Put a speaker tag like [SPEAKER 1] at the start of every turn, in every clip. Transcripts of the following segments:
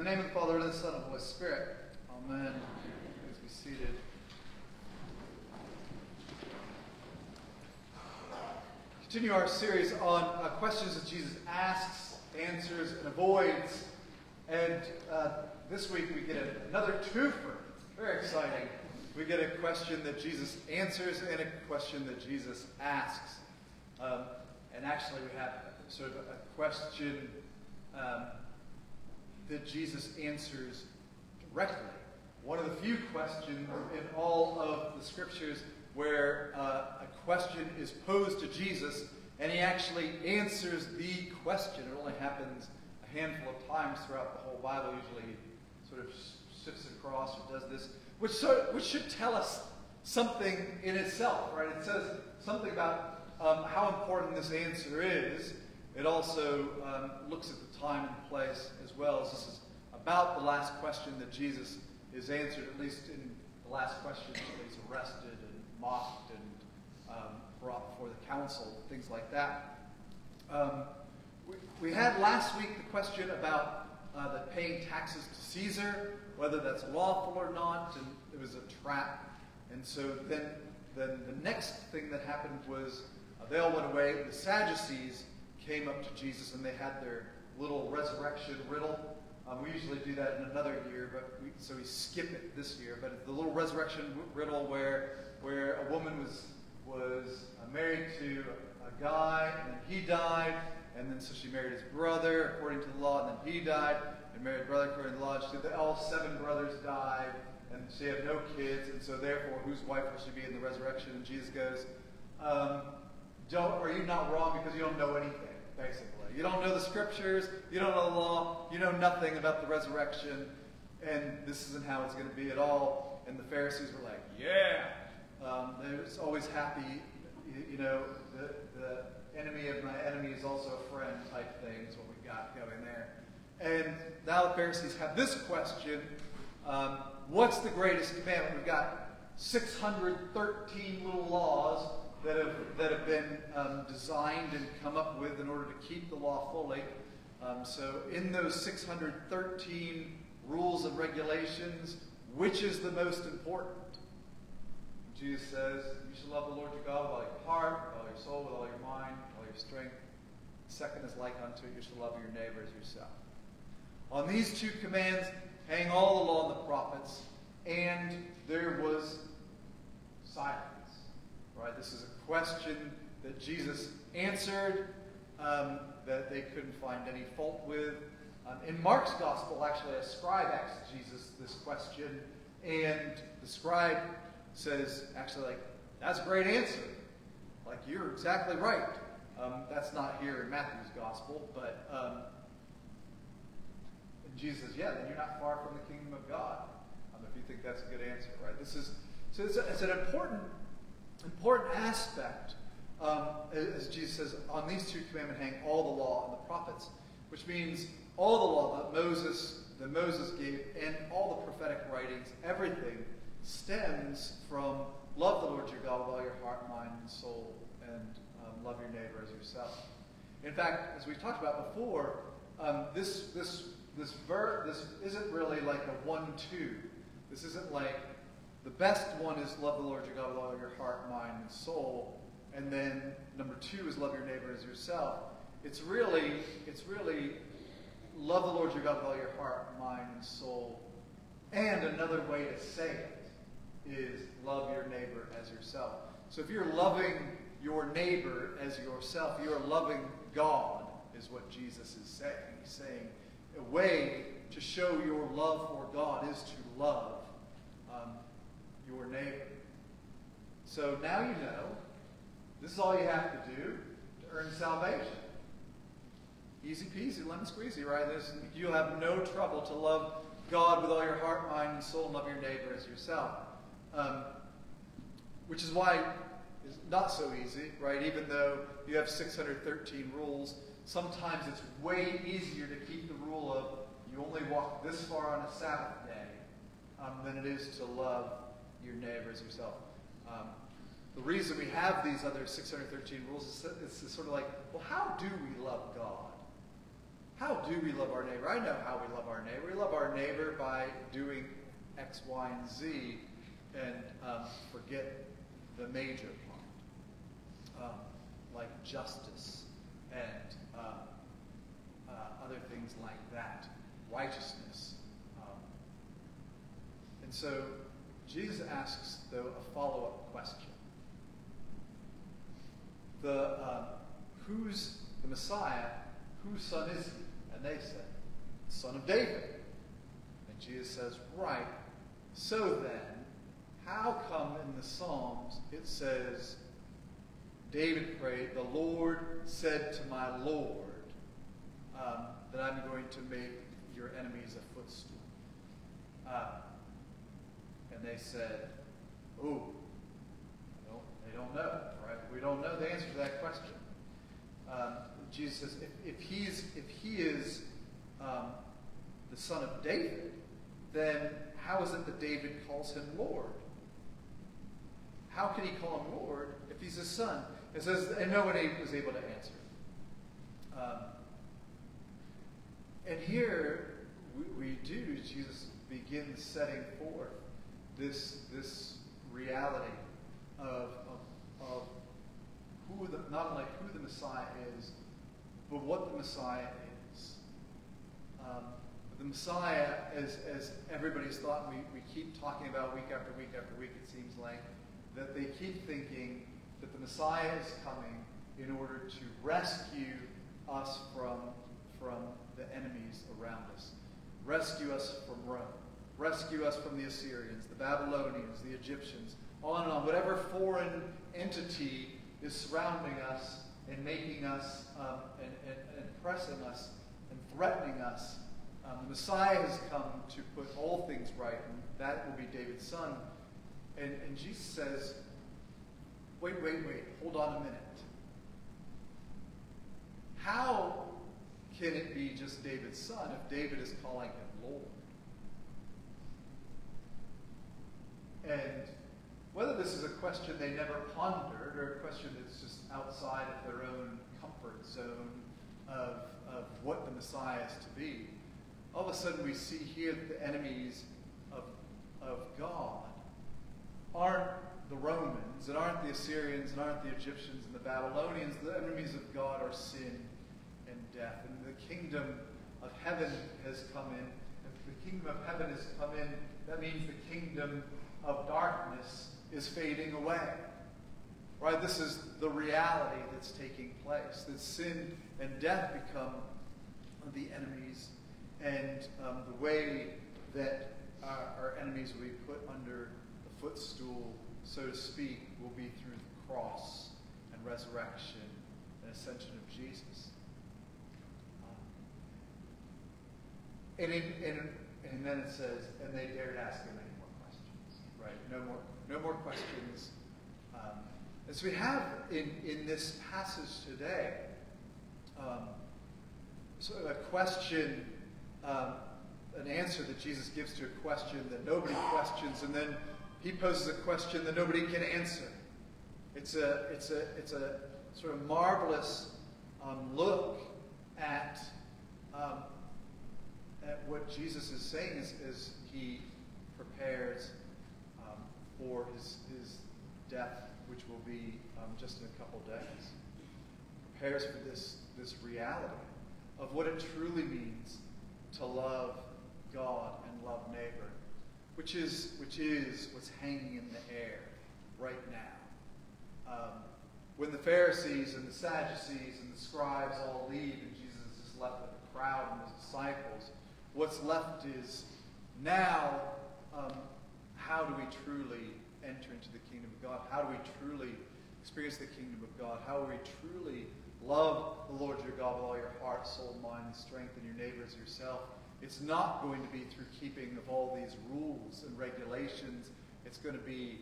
[SPEAKER 1] the name of the Father, and of the Son, and of the Holy Spirit. Amen. Please be seated. Continue our series on uh, questions that Jesus asks, answers, and avoids. And uh, this week we get another twofer. Very exciting. We get a question that Jesus answers and a question that Jesus asks. Um, and actually, we have sort of a question um, that Jesus answers directly. One of the few questions in all of the scriptures where uh, a question is posed to Jesus and he actually answers the question. It only happens a handful of times throughout the whole Bible. Usually, sort of shifts across or does this, which, which should tell us something in itself, right? It says something about um, how important this answer is. It also um, looks at the time and place as well as this is about the last question that Jesus is answered, at least in the last question that he's arrested and mocked and um, brought before the council, things like that. Um, we, we, had last week the question about uh, the paying taxes to Caesar, whether that's lawful or not, and it was a trap. And so then, then the next thing that happened was uh, they all went away. The Sadducees came up to Jesus and they had their little resurrection riddle. Um, we usually do that in another year, but we, so we skip it this year. But the little resurrection riddle where where a woman was was uh, married to a guy and he died, and then so she married his brother according to the law, and then he died and married brother according to the law. She, all seven brothers died, and she had no kids, and so therefore, whose wife will she be in the resurrection? And Jesus goes, um, "Don't are you not wrong because you don't know anything?" Basically. You don't know the scriptures, you don't know the law, you know nothing about the resurrection, and this isn't how it's going to be at all. And the Pharisees were like, yeah. Um, they're always happy, you, you know, the, the enemy of my enemy is also a friend type thing is what we got going there. And now the Pharisees have this question um, What's the greatest commandment? We've got 613 little laws that have, that have been um, designed and come up with in order to keep the law fully. Um, so, in those 613 rules and regulations, which is the most important? Jesus says, You shall love the Lord your God with all your heart, with all your soul, with all your mind, with all your strength. The second is like unto it, you shall love your neighbor as yourself. On these two commands hang all the law and the prophets, and there was silence. Right? This is a question that Jesus answered um, that they couldn't find any fault with. Um, in Mark's gospel, actually, a scribe asks Jesus this question, and the scribe says, actually, like, that's a great answer. Like, you're exactly right. Um, that's not here in Matthew's gospel, but um, Jesus says, yeah, then you're not far from the kingdom of God. Um, if you think that's a good answer, right? This is so it's, a, it's an important important aspect, um, as Jesus says, on these two commandments hang all the law and the prophets, which means all the law that Moses that Moses gave and all the prophetic writings, everything stems from love the Lord your God with all your heart, mind, and soul, and um, love your neighbor as yourself. In fact, as we've talked about before, um, this this this ver- this isn't really like a one-two. This isn't like the best one is love the Lord your God with all your heart, mind, and soul. And then number two is love your neighbor as yourself. It's really, it's really love the Lord your God with all your heart, mind, and soul. And another way to say it is love your neighbor as yourself. So if you're loving your neighbor as yourself, you're loving God, is what Jesus is saying. He's saying a way to show your love for God is to love um, your neighbor. So now you know this is all you have to do to earn salvation. Easy peasy, lemon squeezy, right? There's, you'll have no trouble to love God with all your heart, mind, and soul, and love your neighbor as yourself. Um, which is why it's not so easy, right? Even though you have 613 rules, sometimes it's way easier to keep the rule of you only walk this far on a Sabbath day um, than it is to love your neighbor as yourself. Um, the reason we have these other 613 rules is, is sort of like, well, how do we love God? how do we love our neighbor? I know how we love our neighbor. We love our neighbor by doing X, Y, and Z and um, forget the major part, um, like justice and uh, uh, other things like that, righteousness. Um, and so Jesus asks, though, a follow up question. The, uh, who's the Messiah? Whose son is he? And they said, the Son of David. And Jesus says, Right. So then, how come in the Psalms it says, David prayed, The Lord said to my Lord, um, that I'm going to make your enemies a footstool? Uh, and they said, Oh, no, they don't know, right? We don't know the answer to that question. Um, Jesus says, if, if, he's, if he is um, the son of David, then how is it that David calls him Lord? How can he call him Lord if he's his son? It says, and nobody was able to answer. Um, and here we, we, do, Jesus begins setting forth this, this reality of, of, of who the, not only who the Messiah is, but what the Messiah is. Um, the Messiah, as, as everybody's thought, we, we keep talking about week after week after week, it seems like, that they keep thinking that the Messiah is coming in order to rescue us from, from the enemies around us, rescue us from Rome, rescue us from the Assyrians, the Babylonians, the Egyptians, on and on. Whatever foreign entity is surrounding us and making us um, and, and, and, pressing us and threatening us. Um, the Messiah has come to put all things right, and that will be David's son. And, and Jesus says, wait, wait, wait, hold on a minute. How can it be just David's son if David is calling him Lord? And whether this is a question they never pondered or a question that's just outside of their own comfort zone of, of what the Messiah is to be, all of a sudden we see here that the enemies of, of God aren't the Romans and aren't the Assyrians and aren't the Egyptians and the Babylonians. The enemies of God are sin and death. And the kingdom of heaven has come in. If the kingdom of heaven has come in, that means the kingdom of darkness is fading away. Right? This is the reality that's taking place. That sin and death become the enemies, and um, the way that our, enemies will be put under the footstool, so to speak, will be through the cross and resurrection and ascension of Jesus. And, in, and, and then it says, and they dared ask him. Right? No more no more questions. Um, as we have in, in this passage today, um, so a question, um, an answer that Jesus gives to a question that nobody questions, and then he poses a question that nobody can answer. It's a, it's a, it's a sort of marvelous um, look at, um, at what Jesus is saying as, as he prepares for his, his death, which will be um, just in a couple days. Prepares for this, this reality of what it truly means to love God and love neighbor, which is, which is what's hanging in the air right now. Um, when the Pharisees and the Sadducees and the scribes all leave and Jesus is left with the crowd and his disciples, what's left is now um, how do we truly enter into the kingdom of God? How do we truly experience the kingdom of God? How do we truly love the Lord your God with all your heart, soul, mind, and strength, and your neighbors yourself? It's not going to be through keeping of all these rules and regulations. It's going to be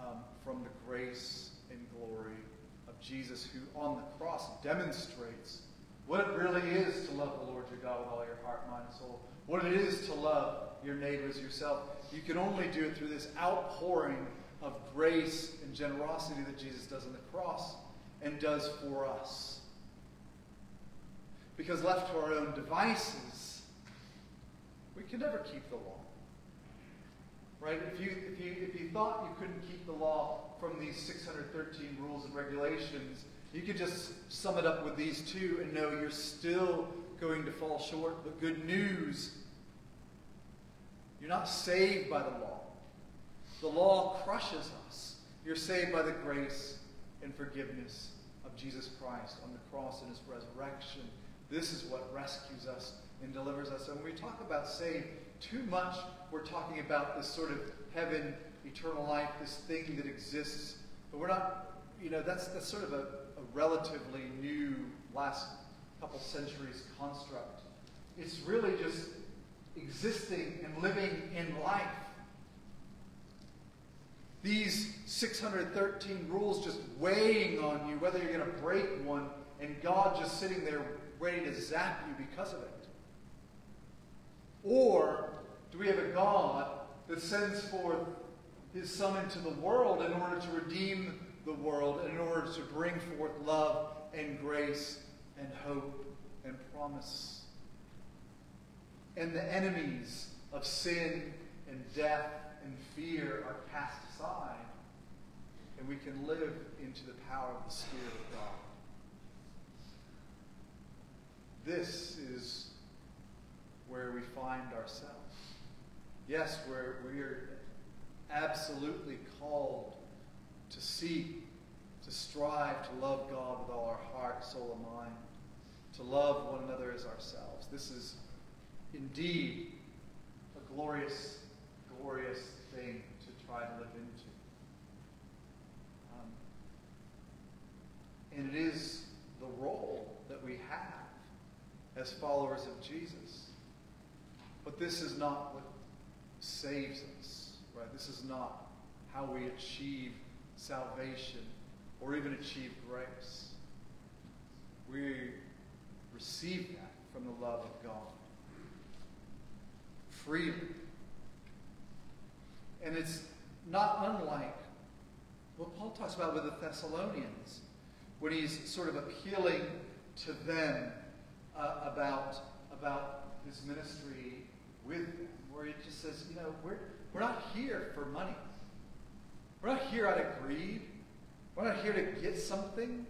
[SPEAKER 1] um, from the grace and glory of Jesus, who on the cross demonstrates what it really is to love the Lord your God with all your heart, mind, and soul. What it is to love your neighbors yourself. You can only do it through this outpouring of grace and generosity that Jesus does on the cross and does for us. Because left to our own devices, we can never keep the law. Right? If you, if you, if you thought you couldn't keep the law from these 613 rules and regulations, you could just sum it up with these two and know you're still going to fall short. But good news you're not saved by the law. The law crushes us. You're saved by the grace and forgiveness of Jesus Christ on the cross and his resurrection. This is what rescues us and delivers us. And when we talk about saved, too much we're talking about this sort of heaven, eternal life, this thing that exists. But we're not, you know, that's, that's sort of a, a relatively new, last couple centuries construct. It's really just existing and living in life. These 613 rules just weighing on you, whether you're going to break one, and God just sitting there ready to zap you because of it. Or do we have a God that sends forth his Son into the world in order to redeem the world in order to bring forth love and grace and hope and promise? And the enemies of sin and death and fear are cast aside, and we can live into the power of the Spirit of God. This is where we find ourselves. Yes, where we are absolutely called to seek, to strive to love God with all our heart, soul, and mind, to love one another as ourselves. This is indeed a glorious, glorious thing to try to live into. Um, and it is the role that we have as followers of Jesus. But this is not what saves us, right? This is not how we achieve salvation or even achieve grace. We receive that from the love of God freely. And it's not unlike what Paul talks about with the Thessalonians when he's sort of appealing to them uh, about, about his ministry with them, where he just says, you know, we're, we're not here for money. We're not here out of greed. We're not here to get something.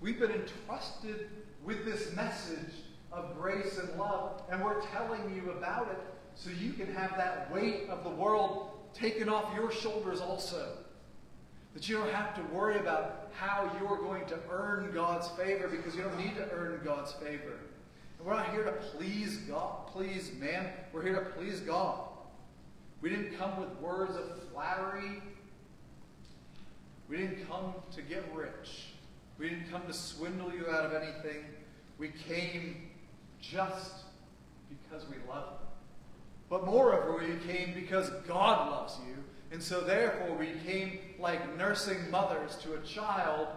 [SPEAKER 1] We've been entrusted with this message of grace and love, and we're telling you about it so you can have that weight of the world taken off your shoulders also. That you don't have to worry about how you're going to earn God's favor because you don't need to earn God's favor. And we're not here to please God, please man. We're here to please God. We didn't come with words of flattery. We didn't come to get rich. We didn't come to swindle you out of anything. We came just because we love you. But moreover, we came because God loves you. And so, therefore, we came like nursing mothers to a child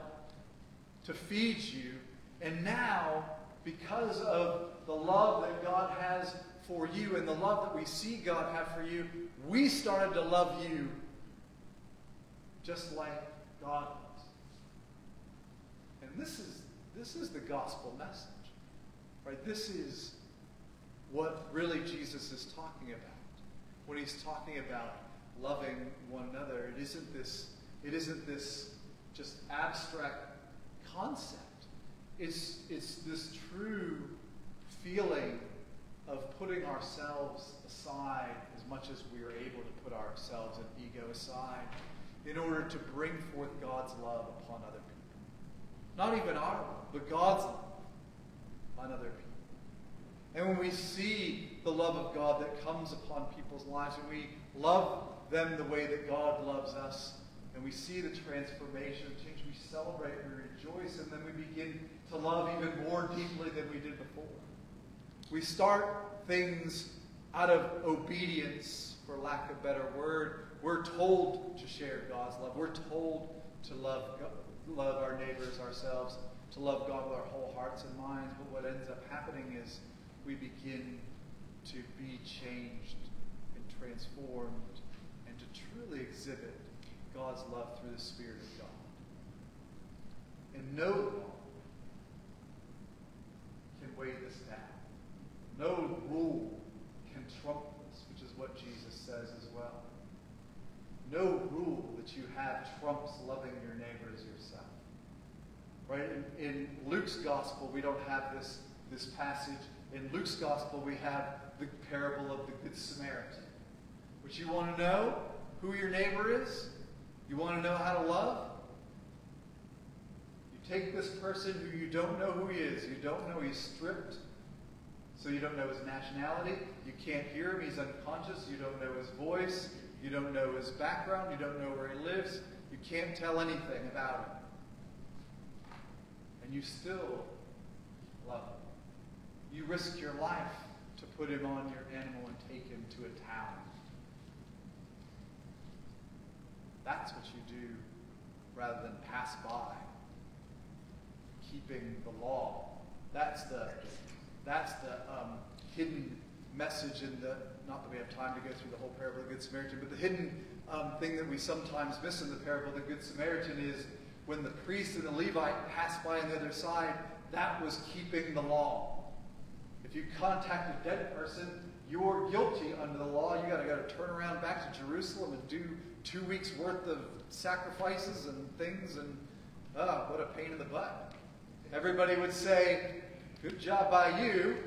[SPEAKER 1] to feed you. And now, because of the love that God has for you and the love that we see God have for you, we started to love you just like God loves. And this is, this is the gospel message. Right? This is what really Jesus is talking about when he's talking about loving one another. It isn't this, it isn't this just abstract concept. It's, it's this true feeling of putting ourselves aside as much as we are able to put ourselves and ego aside in order to bring forth God's love upon other people. Not even our love, but God's love on other people. And when we see the love of God that comes upon people's lives, and we love them the way that God loves us, and we see the transformation, the change, we celebrate, we rejoice, and then we begin to love even more deeply than we did before. We start things out of obedience, for lack of a better word. We're told to share God's love. We're told to love, love our neighbors, ourselves, to love God with our whole hearts and minds. But what ends up happening is we begin to be changed and transformed and to truly exhibit God's love through the Spirit of God. And no law can weigh this down. No rule can trump this, which is what Jesus says as well. No rule that you have trumps loving your neighbor as yourself. Right? In, in Luke's gospel, we don't have this, this passage. In Luke's gospel, we have the parable of the Good Samaritan. But you want to know who your neighbor is? You want to know how to love? You take this person who you don't know who he is. You don't know he's stripped. So you don't know his nationality. You can't hear him. He's unconscious. You don't know his voice. You don't know his background. You don't know where he lives. You can't tell anything about him. And you still love him. You risk your life to put him on your animal and take him to a town. That's what you do rather than pass by. Keeping the law. That's the, that's the um, hidden message in the, not that we have time to go through the whole parable of the Good Samaritan, but the hidden um, thing that we sometimes miss in the parable of the Good Samaritan is when the priest and the Levite passed by on the other side, that was keeping the law. If you contact a dead person, you're guilty under the law. You got to go to turn around back to Jerusalem and do two weeks worth of sacrifices and things, and oh, what a pain in the butt. Everybody would say, "Good job by you,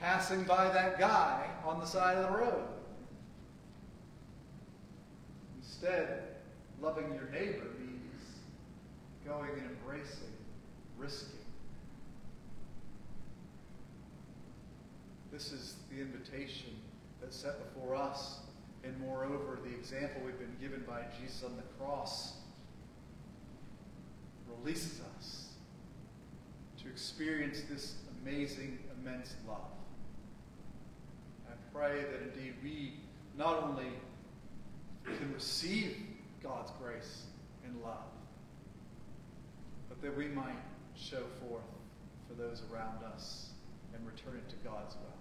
[SPEAKER 1] passing by that guy on the side of the road." Instead, loving your neighbor means going and embracing, risking. This is the invitation that's set before us, and moreover, the example we've been given by Jesus on the cross releases us to experience this amazing, immense love. Pray that indeed we not only can receive God's grace and love, but that we might show forth for those around us and return it to God's will.